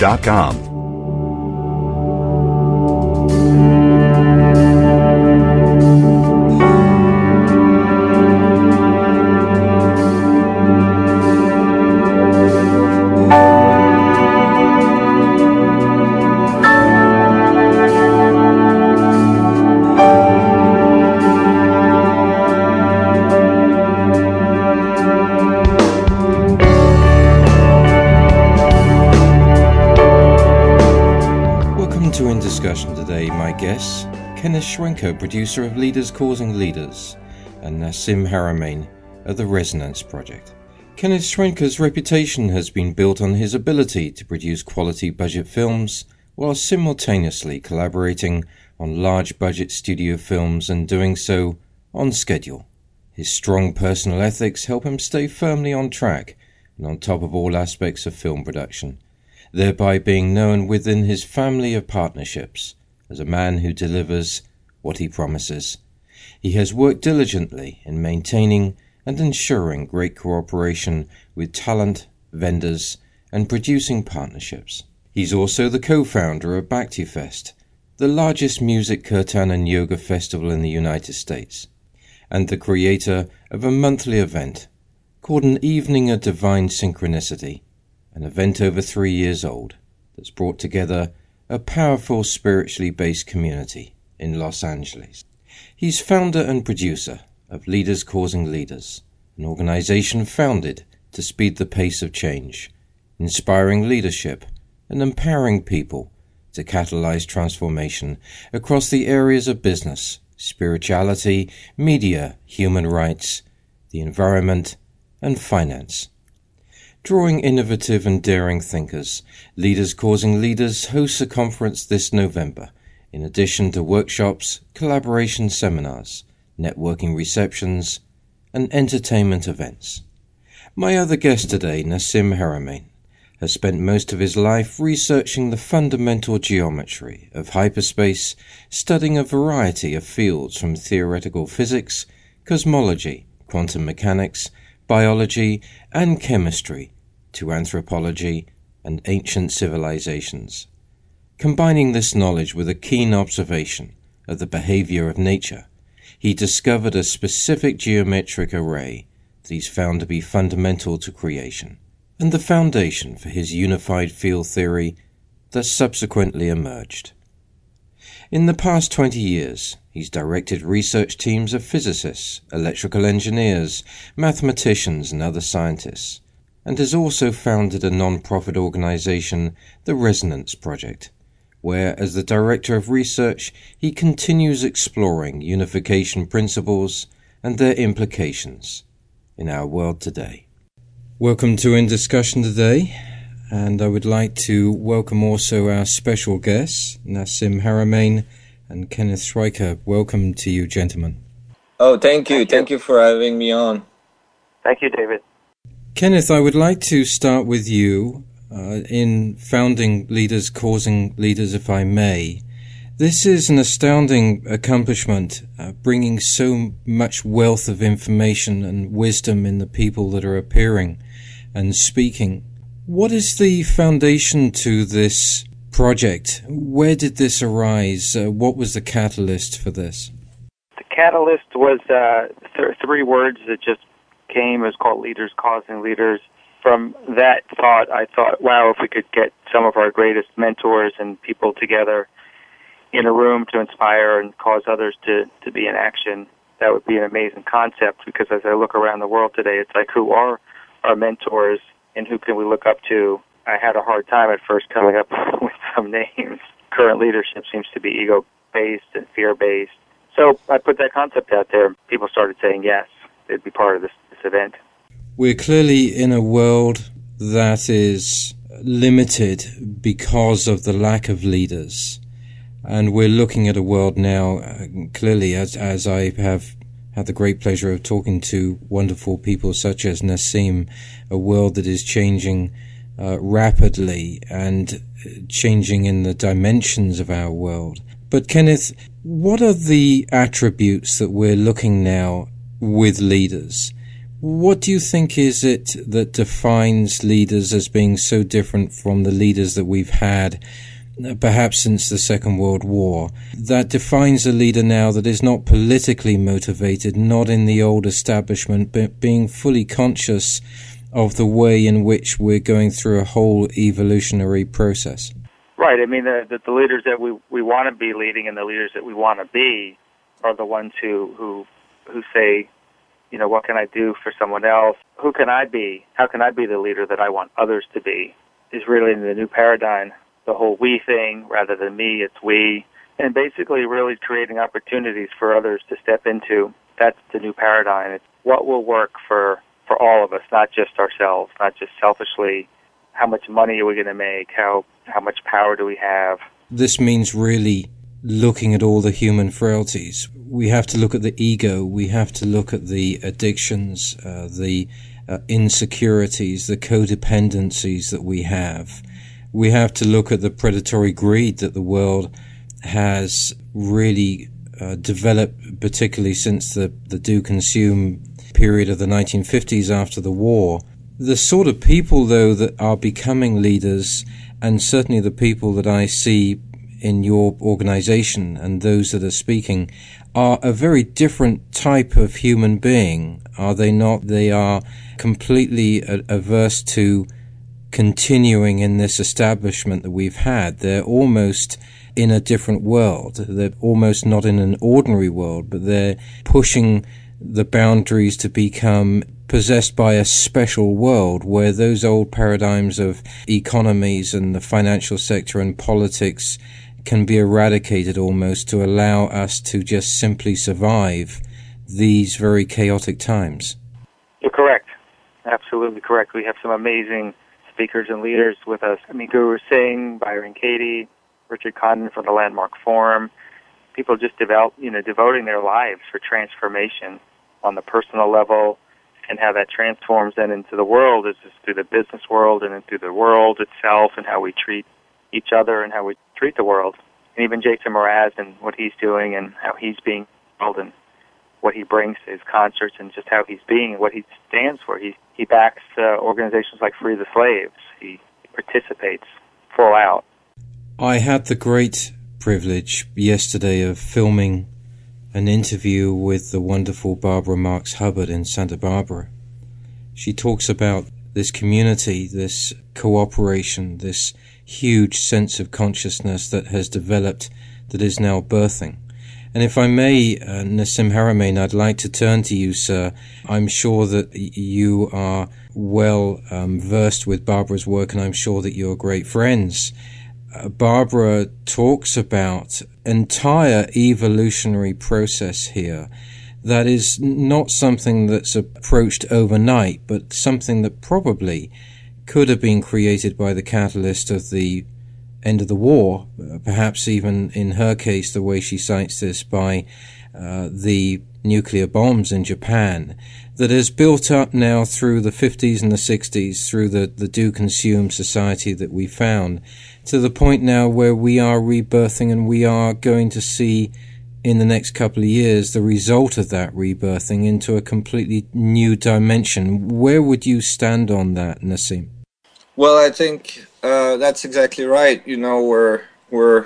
Welcome to In Discussion today, my guests Kenneth Schwenker, producer of Leaders Causing Leaders, and Nassim Haramein of the Resonance Project. Kenneth Schwenker's reputation has been built on his ability to produce quality budget films while simultaneously collaborating on large budget studio films and doing so on schedule. His strong personal ethics help him stay firmly on track and on top of all aspects of film production thereby being known within his family of partnerships as a man who delivers what he promises. He has worked diligently in maintaining and ensuring great cooperation with talent, vendors, and producing partnerships. He's also the co-founder of BhaktiFest, the largest music kirtan and yoga festival in the United States, and the creator of a monthly event called an Evening of Divine Synchronicity, an event over three years old that's brought together a powerful spiritually based community in Los Angeles. He's founder and producer of Leaders Causing Leaders, an organization founded to speed the pace of change, inspiring leadership and empowering people to catalyze transformation across the areas of business, spirituality, media, human rights, the environment, and finance. Drawing innovative and daring thinkers, Leaders Causing Leaders hosts a conference this November, in addition to workshops, collaboration seminars, networking receptions, and entertainment events. My other guest today, Nassim Haramein, has spent most of his life researching the fundamental geometry of hyperspace, studying a variety of fields from theoretical physics, cosmology, quantum mechanics, biology, and chemistry to anthropology and ancient civilizations. Combining this knowledge with a keen observation of the behavior of nature, he discovered a specific geometric array that he's found to be fundamental to creation and the foundation for his unified field theory that subsequently emerged. In the past 20 years, he's directed research teams of physicists, electrical engineers, mathematicians, and other scientists, and has also founded a non-profit organization, the Resonance Project, where, as the director of research, he continues exploring unification principles and their implications in our world today. Welcome to In Discussion today, and I would like to welcome also our special guests, Nassim Haramein and Kenneth Schwenker. Welcome to you, gentlemen. Oh, thank you. Thank Thank you. you for having me on. Thank you, David. Kenneth, I would like to start with you uh, in founding Leaders Causing Leaders, if I may. This is an astounding accomplishment, uh, bringing so much wealth of information and wisdom in the people that are appearing and speaking. What is the foundation to this project? Where did this arise? Uh, what was the catalyst for this? The catalyst was uh, th- three words that just came. It was called Leaders Causing Leaders. From that thought, I thought, wow, if we could get some of our greatest mentors and people together in a room to inspire and cause others to, to be in action, that would be an amazing concept because as I look around the world today, it's like who are our mentors and who can we look up to? I had a hard time at first coming up with some names. Current leadership seems to be ego based and fear based. So I put that concept out there. People started saying yes, they'd be part of this, this event. We're clearly in a world that is limited because of the lack of leaders. And we're looking at a world now, uh, clearly, as, as I have had the great pleasure of talking to wonderful people such as Nassim, a world that is changing uh, rapidly and changing in the dimensions of our world. But Kenneth, what are the attributes that we're looking now with leaders? What do you think is it that defines leaders as being so different from the leaders that we've had, uh, perhaps since the Second World War, that defines a leader now that is not politically motivated, not in the old establishment, but being fully conscious of the way in which we're going through a whole evolutionary process? Right. I mean, the, the, the leaders that we, we want to be leading and the leaders that we want to be are the ones who, who, who say, you know, what can I do for someone else? Who can I be? How can I be the leader that I want others to be? Is really the new paradigm. The whole we thing rather than me, it's we. And basically really creating opportunities for others to step into. That's the new paradigm. It's what will work for, for all of us, not just ourselves, not just selfishly. How much money are we going to make? How, how much power do we have? This means really looking at all the human frailties. We have to look at the ego. We have to look at the addictions, uh, the uh, insecurities, the codependencies that we have. We have to look at the predatory greed that the world has really uh, developed, particularly since the, the do consume period of the 1950s after the war. The sort of people, though, that are becoming leaders, and certainly the people that I see in your organization and those that are speaking are a very different type of human being, are they not? They are completely averse to continuing in this establishment that we've had. They're almost in a different world. They're almost not in an ordinary world, but they're pushing the boundaries to become possessed by a special world where those old paradigms of economies and the financial sector and politics can be eradicated almost to allow us to just simply survive these very chaotic times. You're correct. Absolutely correct. We have some amazing speakers and leaders with us. I mean, Guru Singh, Byron Katie, Richard Condon from the Landmark Forum. People just develop, you know, devoting their lives for transformation on the personal level and how that transforms then into the world is just through the business world and then through the world itself and how we treat each other and how we treat the world. And even Jason Mraz and what he's doing and how he's being held and what he brings to his concerts and just how he's being and what he stands for. He he backs uh, organizations like Free the Slaves. He participates full out. I had the great privilege yesterday of filming an interview with the wonderful Barbara Marx Hubbard in Santa Barbara. She talks about this community, this cooperation, this huge sense of consciousness that has developed that is now birthing. And if I may, uh, Nassim Haramein, I'd like to turn to you, sir. I'm sure that you are well um, versed with Barbara's work, and I'm sure that you're great friends. Uh, Barbara talks about entire evolutionary process here that is not something that's approached overnight, but something that probably could have been created by the catalyst of the end of the war, perhaps even in her case, the way she cites this by uh, the nuclear bombs in Japan, that has built up now through the 50s and the 60s, through the, the do consume society that we found, to the point now where we are rebirthing and we are going to see in the next couple of years the result of that rebirthing into a completely new dimension. Where would you stand on that, Nassim? Well, I think uh, that's exactly right. You know, we're we're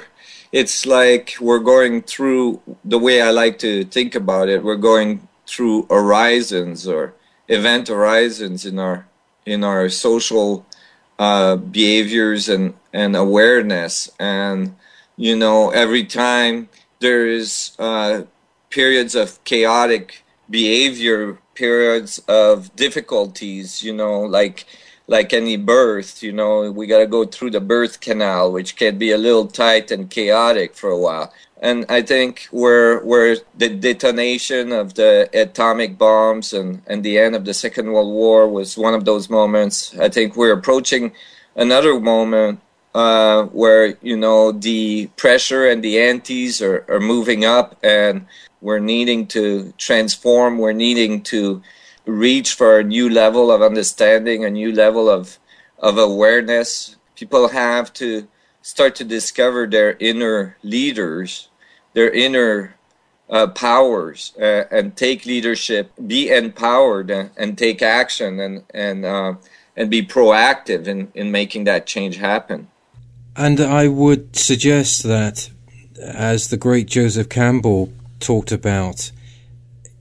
it's like we're going through the way I like to think about it. We're going through horizons or event horizons in our in our social uh, behaviors and and awareness. And you know, every time there is uh, periods of chaotic behavior, periods of difficulties. You know, like like any birth, you know, we got to go through the birth canal, which can be a little tight and chaotic for a while. And I think where where the detonation of the atomic bombs and, and the end of the Second World War was one of those moments. I think we're approaching another moment uh, where you know the pressure and the antes are, are moving up and we're needing to transform we're needing to reach for a new level of understanding a new level of of awareness. People have to start to discover their inner leaders their inner uh, powers uh, and take leadership be empowered and, and take action and and uh, and be proactive in, in making that change happen and I would suggest that, as the great Joseph Campbell talked about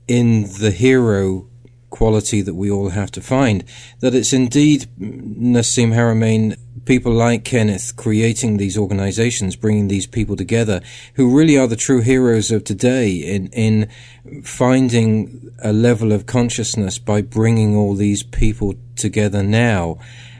in the hero quality that we all have to find, that it's indeed Nassim Haramein, people like Kenneth, creating these organizations, bringing these people together, who really are the true heroes of today in, in finding a level of consciousness by bringing all these people together now.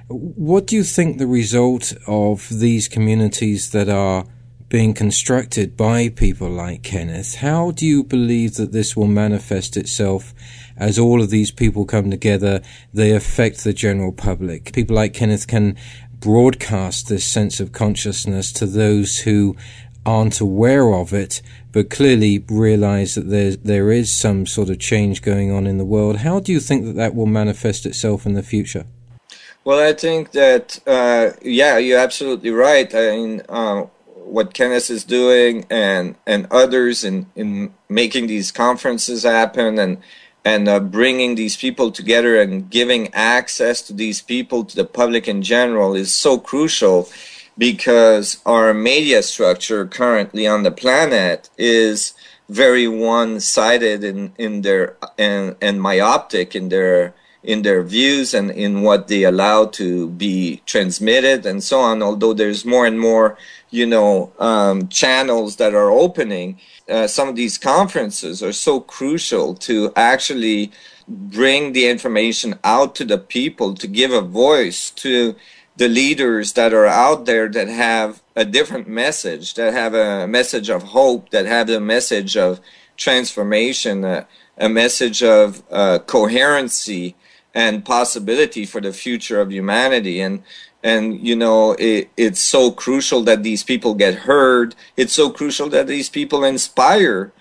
What do you think the result of these communities that are being constructed by people like Kenneth, how do you believe that this will manifest itself as all of these people come together? They affect the general public. People like Kenneth can broadcast this sense of consciousness to those who aren't aware of it, but clearly realize that there there is some sort of change going on in the world. How do you think that that will manifest itself in the future? Well, I think that uh, yeah, you're absolutely right. I mean, uh, what Kenneth is doing and and others in in making these conferences happen and and uh, bringing these people together and giving access to these people to the public in general is so crucial because our media structure currently on the planet is very one-sided in in their and and myopic in their in their views and in what they allow to be transmitted and so on. Although there's more and more, you know, um, channels that are opening, uh, some of these conferences are so crucial to actually bring the information out to the people to give a voice to the leaders that are out there that have a different message, that have a message of hope, that have a message of transformation, a, a message of uh, coherency, and possibility for the future of humanity. And and you know it, it's so crucial that these people get heard. It's so crucial that these people inspire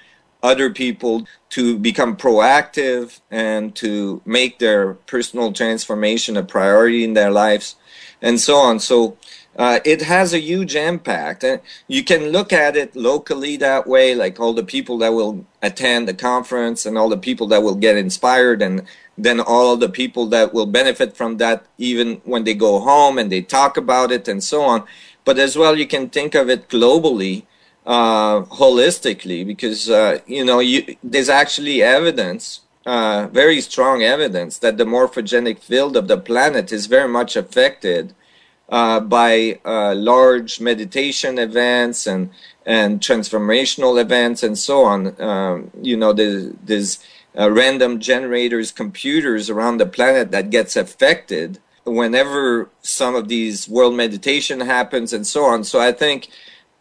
other people to become proactive and to make their personal transformation a priority in their lives and so on. So uh, it has a huge impact. And you can look at it locally that way, like all the people that will attend the conference and all the people that will get inspired and then all the people that will benefit from that even when they go home and they talk about it and so on but as well you can think of it globally uh, holistically because uh, you know you, there's actually evidence uh, very strong evidence that the morphogenic field of the planet is very much affected uh, by uh, large meditation events and and transformational events and so on. Um, you know, there's, uh, random generators, computers around the planet that gets affected whenever some of these world meditation happens and so on. So I think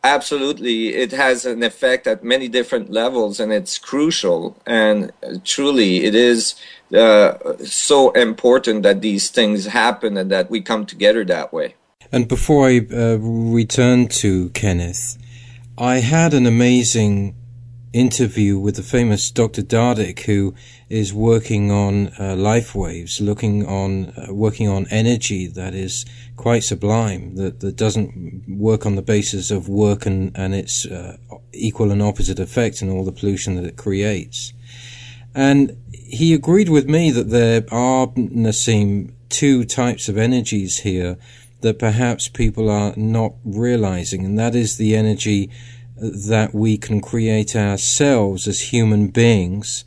absolutely it has an effect at many different levels and it's crucial and truly it is uh, so important that these things happen and that we come together that way. And before I uh, return to Kenneth, I had an amazing interview with the famous Dr. Dardick, who is working on uh, life waves, looking on uh, working on energy that is quite sublime, that that doesn't work on the basis of work and and its uh, equal and opposite effect and all the pollution that it creates. And he agreed with me that there are Nassim two types of energies here that perhaps people are not realizing, and that is the energy that we can create ourselves as human beings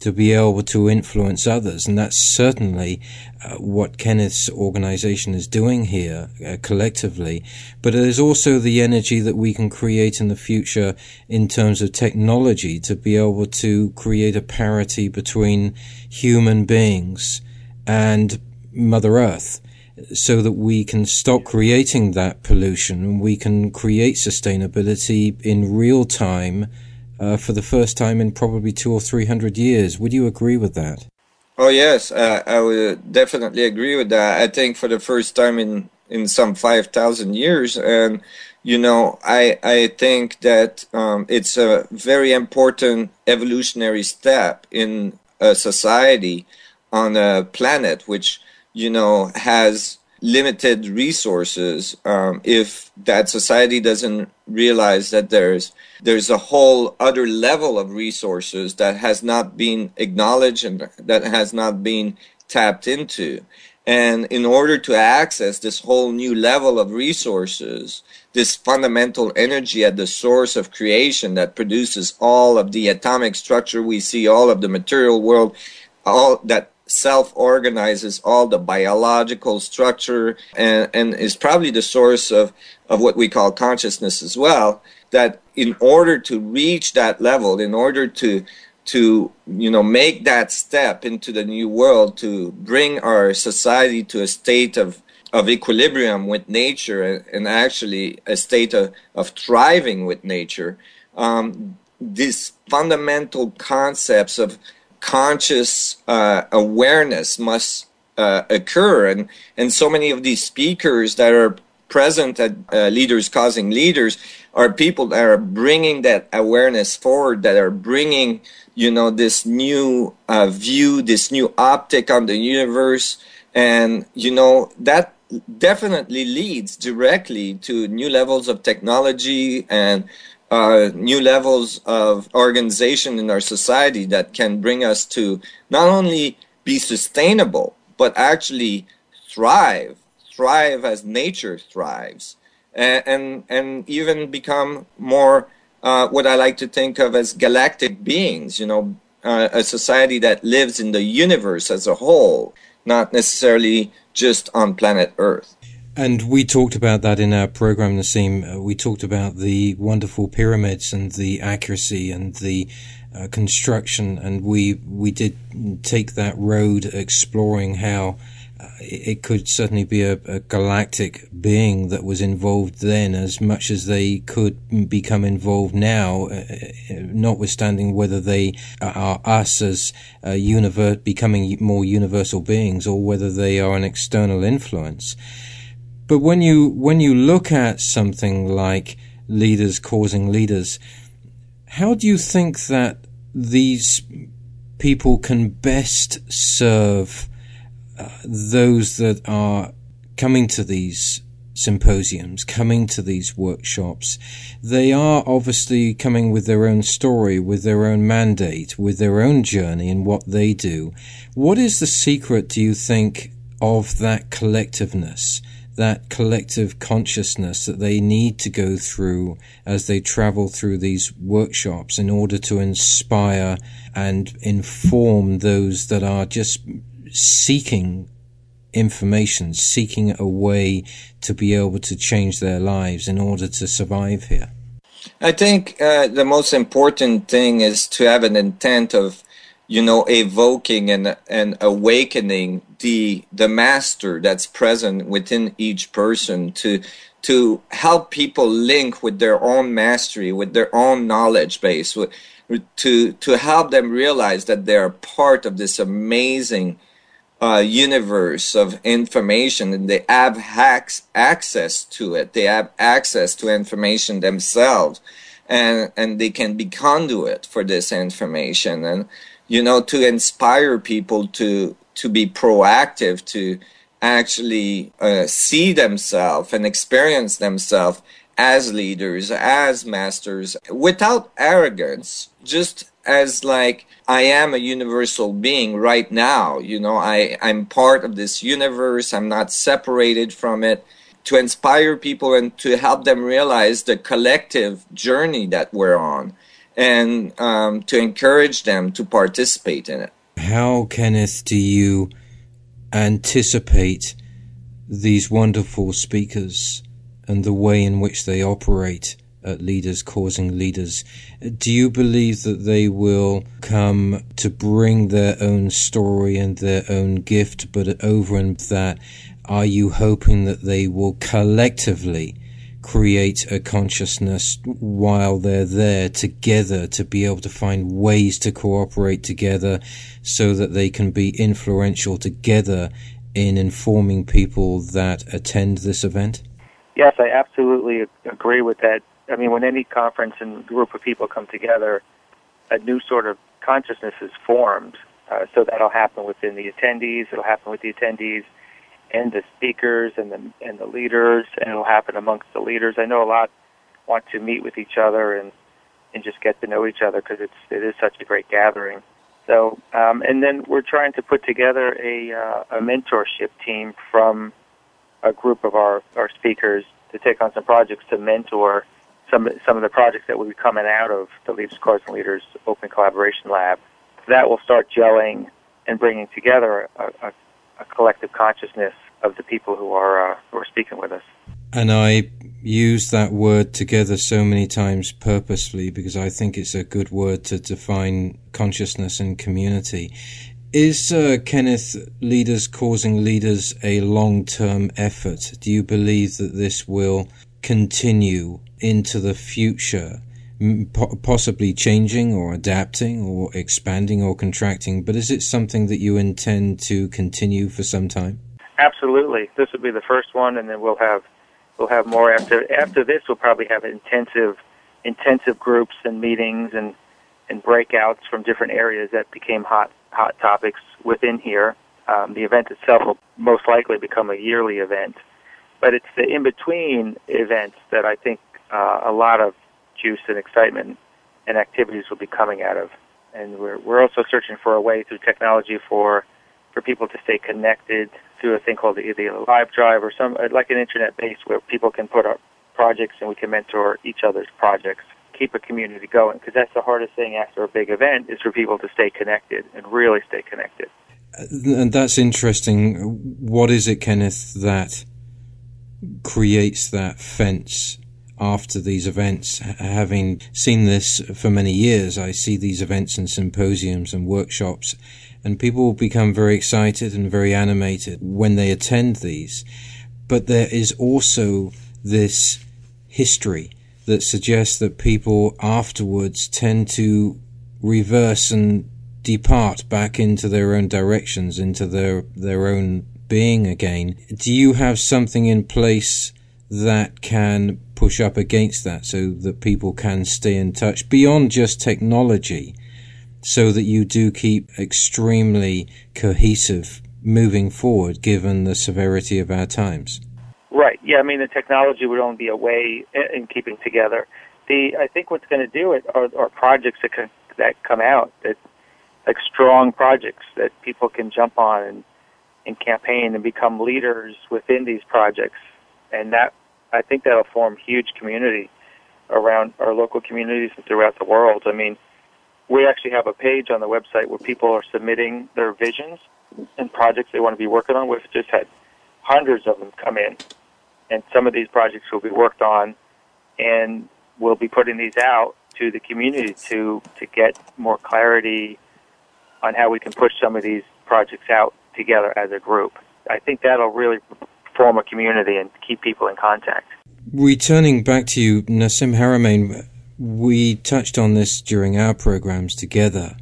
to be able to influence others. And that's certainly uh, what Kenneth's organization is doing here uh, collectively. But there's also the energy that we can create in the future in terms of technology to be able to create a parity between human beings and Mother Earth so that we can stop creating that pollution and we can create sustainability in real time uh, for the first time in probably two or three hundred years. Would you agree with that? Oh yes, uh, I would definitely agree with that. I think for the first time in in some 5,000 years. And, you know, I, I think that um, it's a very important evolutionary step in a society on a planet which, you know, has limited resources um, if that society doesn't realize that there's there's a whole other level of resources that has not been acknowledged and that has not been tapped into. And in order to access this whole new level of resources this fundamental energy at the source of creation that produces all of the atomic structure we see all of the material world all that self organizes all the biological structure and, and is probably the source of, of what we call consciousness as well. That in order to reach that level, in order to to you know make that step into the new world to bring our society to a state of of equilibrium with nature and actually a state of, of thriving with nature um, these fundamental concepts of conscious uh, awareness must uh, occur. And, and so many of these speakers that are present at uh, Leaders Causing Leaders are people that are bringing that awareness forward, that are bringing, you know, this new uh, view, this new optic on the universe. And, you know, that definitely leads directly to new levels of technology and uh, new levels of organization in our society that can bring us to not only be sustainable, but actually thrive, thrive as nature thrives, and, and, and even become more uh, what I like to think of as galactic beings, you know, uh, a society that lives in the universe as a whole, not necessarily just on planet Earth. And we talked about that in our program, Nassim. Uh, we talked about the wonderful pyramids and the accuracy and the uh, construction, and we we did take that road exploring how uh, it could certainly be a, a, galactic being that was involved then, as much as they could become involved now, uh, uh notwithstanding whether they are us as universe becoming more universal beings or whether they are an external influence. But when you when you look at something like leaders causing leaders, how do you think that these people can best serve uh, those that are coming to these symposiums, coming to these workshops, they are obviously coming with their own story, with their own mandate, with their own journey and what they do. What is the secret, do you think, of that collectiveness? That collective consciousness that they need to go through as they travel through these workshops in order to inspire and inform those that are just seeking information, seeking a way to be able to change their lives in order to survive here? I think uh, the most important thing is to have an intent of you know, evoking and and awakening the the master that's present within each person to to help people link with their own mastery, with their own knowledge base, with, to to help them realize that they're part of this amazing uh, universe of information and they have hacks, access to it. They have access to information themselves, and and they can be conduit for this information and you know, to inspire people to to be proactive, to actually uh, see themselves and experience themselves as leaders, as masters, without arrogance, just as like I am a universal being right now. You know, I, I'm part of this universe, I'm not separated from it. To inspire people and to help them realize the collective journey that we're on and um, to encourage them to participate in it. How, Kenneth, do you anticipate these wonderful speakers and the way in which they operate at Leaders Causing Leaders? Do you believe that they will come to bring their own story and their own gift, but over and that, are you hoping that they will collectively create a consciousness while they're there together to be able to find ways to cooperate together so that they can be influential together in informing people that attend this event? Yes, I absolutely agree with that. I mean, when any conference and group of people come together, a new sort of consciousness is formed. Uh, so that'll happen within the attendees. It'll happen with the attendees and the speakers and the and the leaders, and it'll happen amongst the leaders. I know a lot want to meet with each other and and just get to know each other because it's it is such a great gathering. So, um, and then we're trying to put together a uh, a mentorship team from a group of our our speakers to take on some projects to mentor some some of the projects that will be coming out of the Leaders Causing Leaders Open Collaboration Lab. That will start gelling and bringing together a, a, a collective consciousness of the people who are uh, who are speaking with us. And I use that word together so many times purposefully because I think it's a good word to define consciousness and community. Is uh, Kenneth Leaders Causing Leaders a long term effort? Do you believe that this will continue into the future? Possibly changing or adapting or expanding or contracting, but is it something that you intend to continue for some time? Absolutely. This will be the first one, and then we'll have we'll have more after after this. We'll probably have intensive intensive groups and meetings and and breakouts from different areas that became hot hot topics within here. Um, the event itself will most likely become a yearly event, but it's the in between events that I think uh, a lot of juice and excitement and activities will be coming out of. And we're we're also searching for a way through technology for for people to stay connected through a thing called the, the Live Drive or some like an internet base where people can put up projects and we can mentor each other's projects, keep a community going. Because that's the hardest thing after a big event is for people to stay connected and really stay connected. Uh, and that's interesting. What is it, Kenneth, that creates that fence after these events. Having seen this for many years, I see these events and symposiums and workshops, and people become very excited and very animated when they attend these. But there is also this history that suggests that people afterwards tend to reverse and depart back into their own directions, into their, their own being again. Do you have something in place that can push up against that so that people can stay in touch beyond just technology so that you do keep extremely cohesive moving forward given the severity of our times. Right. Yeah, I mean the technology would only be a way in keeping together. The I think what's going to do it are, are projects that can, that come out that like strong projects that people can jump on and, and campaign and become leaders within these projects and that I think that'll form huge community around our local communities and throughout the world. I mean, we actually have a page on the website where people are submitting their visions and projects they want to be working on. We've just had hundreds of them come in, and some of these projects will be worked on, and we'll be putting these out to the community to to get more clarity on how we can push some of these projects out together as a group. I think that'll really form a community and keep people in contact. Returning back to you, Nassim Haramein, we touched on this during our programs together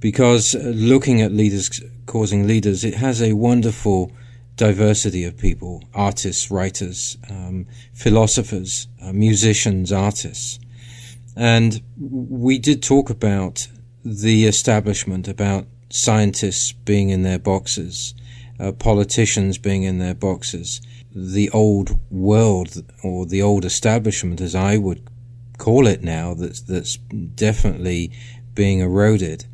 because looking at leaders causing leaders, it has a wonderful diversity of people artists, writers, um, philosophers, uh, musicians, artists. And we did talk about the establishment, about scientists being in their boxes, uh, politicians being in their boxes, the old world or the old establishment, as I would call it now, that's that's definitely being eroded.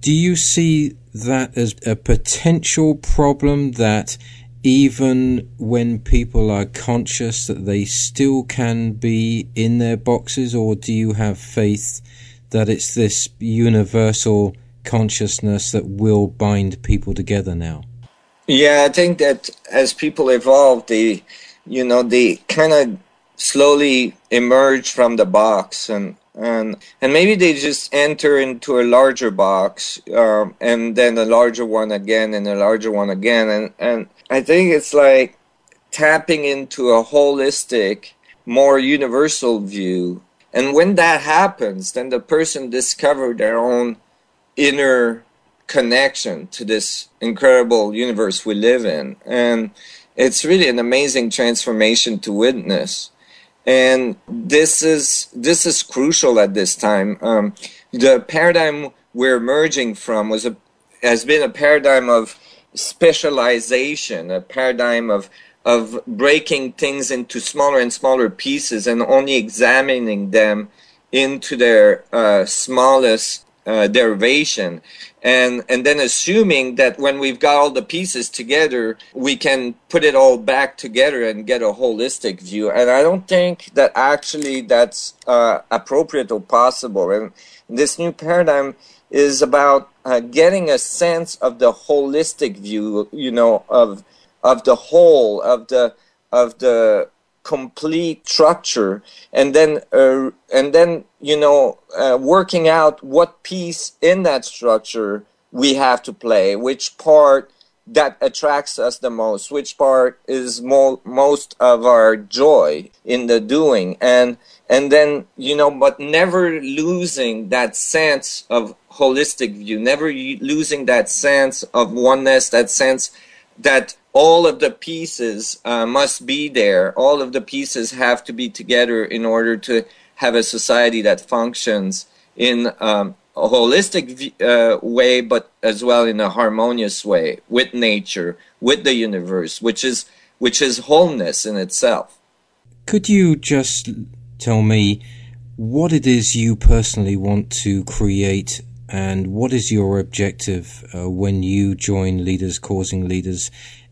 Do you see that as a potential problem that even when people are conscious that they still can be in their boxes, or do you have faith that it's this universal consciousness that will bind people together now? Yeah, I think that as people evolve, they, you know, they kind of slowly emerge from the box and and and maybe they just enter into a larger box um, and then a larger one again and a larger one again and and I think it's like tapping into a holistic, more universal view. And when that happens, then the person discovered their own inner connection to this incredible universe we live in. And it's really an amazing transformation to witness. And this is this is crucial at this time. Um, the paradigm we're emerging from was a has been a paradigm of specialization, a paradigm of of breaking things into smaller and smaller pieces and only examining them into their uh, smallest uh, derivation and and then assuming that when we've got all the pieces together we can put it all back together and get a holistic view. And i don't think that actually that's uh, appropriate or possible. And this new paradigm is about uh, getting a sense of the holistic view you know of of the whole of the of the complete structure and then uh, and then you know uh, working out what piece in that structure we have to play which part that attracts us the most which part is mo- most of our joy in the doing. And and then you know but never losing that sense of holistic view never losing that sense of oneness that sense that all of the pieces uh, must be there. All of the pieces have to be together in order to have a society that functions in um, a holistic uh, way, but as well in a harmonious way with nature, with the universe, which is which is wholeness in itself. Could you just tell me what it is you personally want to create and what is your objective uh, when you join Leaders Causing Leaders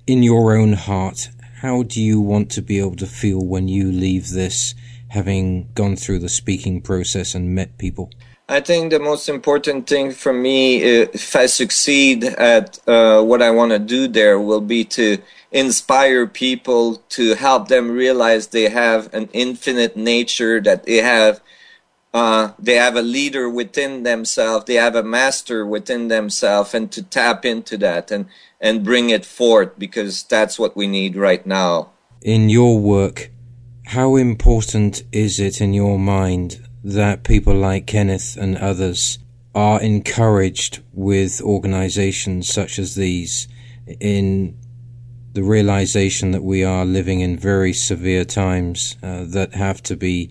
in your own heart, how do you want to be able to feel when you leave this, having gone through the speaking process and met people? I think the most important thing for me, if I succeed at uh, what I want to do there, will be to inspire people to help them realize they have an infinite nature, that they have uh, they have a leader within themselves, they have a master within themselves, and to tap into that and and bring it forth because that's what we need right now. In your work, how important is it in your mind that people like Kenneth and others are encouraged with organizations such as these in the realization that we are living in very severe times uh, that have to be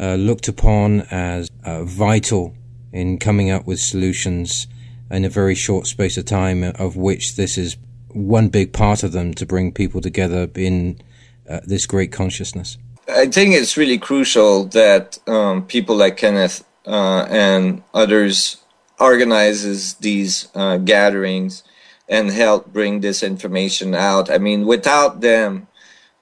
uh, looked upon as uh, vital in coming up with solutions in a very short space of time, of which this is one big part of them to bring people together in uh, this great consciousness? I think it's really crucial that um, people like Kenneth uh, and others organizes these uh, gatherings and help bring this information out. I mean, without them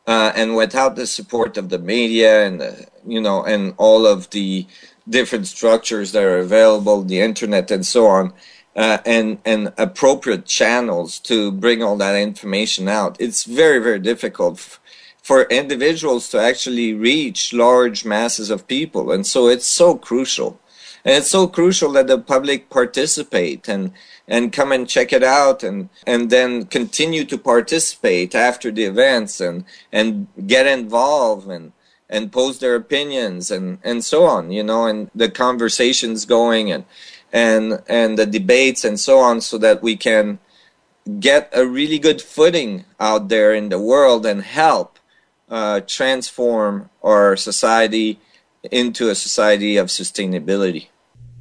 uh, and without the support of the media and the, you know and all of the different structures that are available, the internet and so on, uh, and and appropriate channels to bring all that information out. It's very very difficult f- for individuals to actually reach large masses of people, and so it's so crucial. And it's so crucial that the public participate and and come and check it out and and then continue to participate after the events and and get involved and and post their opinions and and so on you know and the conversations going and and and the debates and so on so that we can get a really good footing out there in the world and help uh, transform our society into a society of sustainability.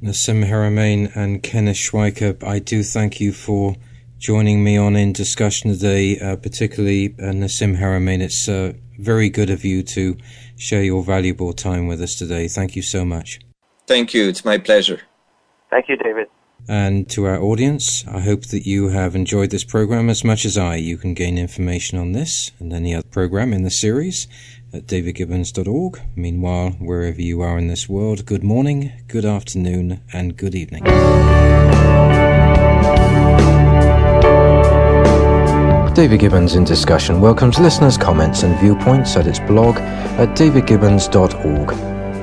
Nassim Haramein and Kenneth Schwenker, I do thank you for joining me on in discussion today, uh, particularly uh, Nassim Haramein. It's uh, very good of you to share your valuable time with us today. Thank you so much. Thank you. It's my pleasure. Thank you, David. And to our audience, I hope that you have enjoyed this program as much as I. You can gain information on this and any other program in the series at davidgibbons.org. Meanwhile, wherever you are in this world, good morning, good afternoon, and good evening. David Gibbons in Discussion welcomes listeners' comments and viewpoints at its blog at davidgibbons.org.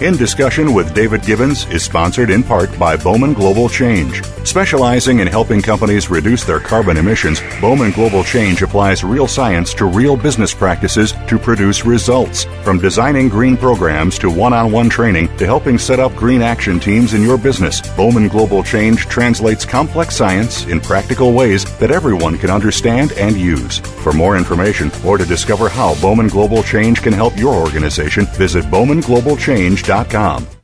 In Discussion with David Gibbons is sponsored in part by Bowman Global Change. Specializing in helping companies reduce their carbon emissions, Bowman Global Change applies real science to real business practices to produce results. From designing green programs to one on one training to helping set up green action teams in your business, Bowman Global Change translates complex science in practical ways that everyone can understand and use. For more information or to discover how Bowman Global Change can help your organization, visit bowmanglobalchange.com.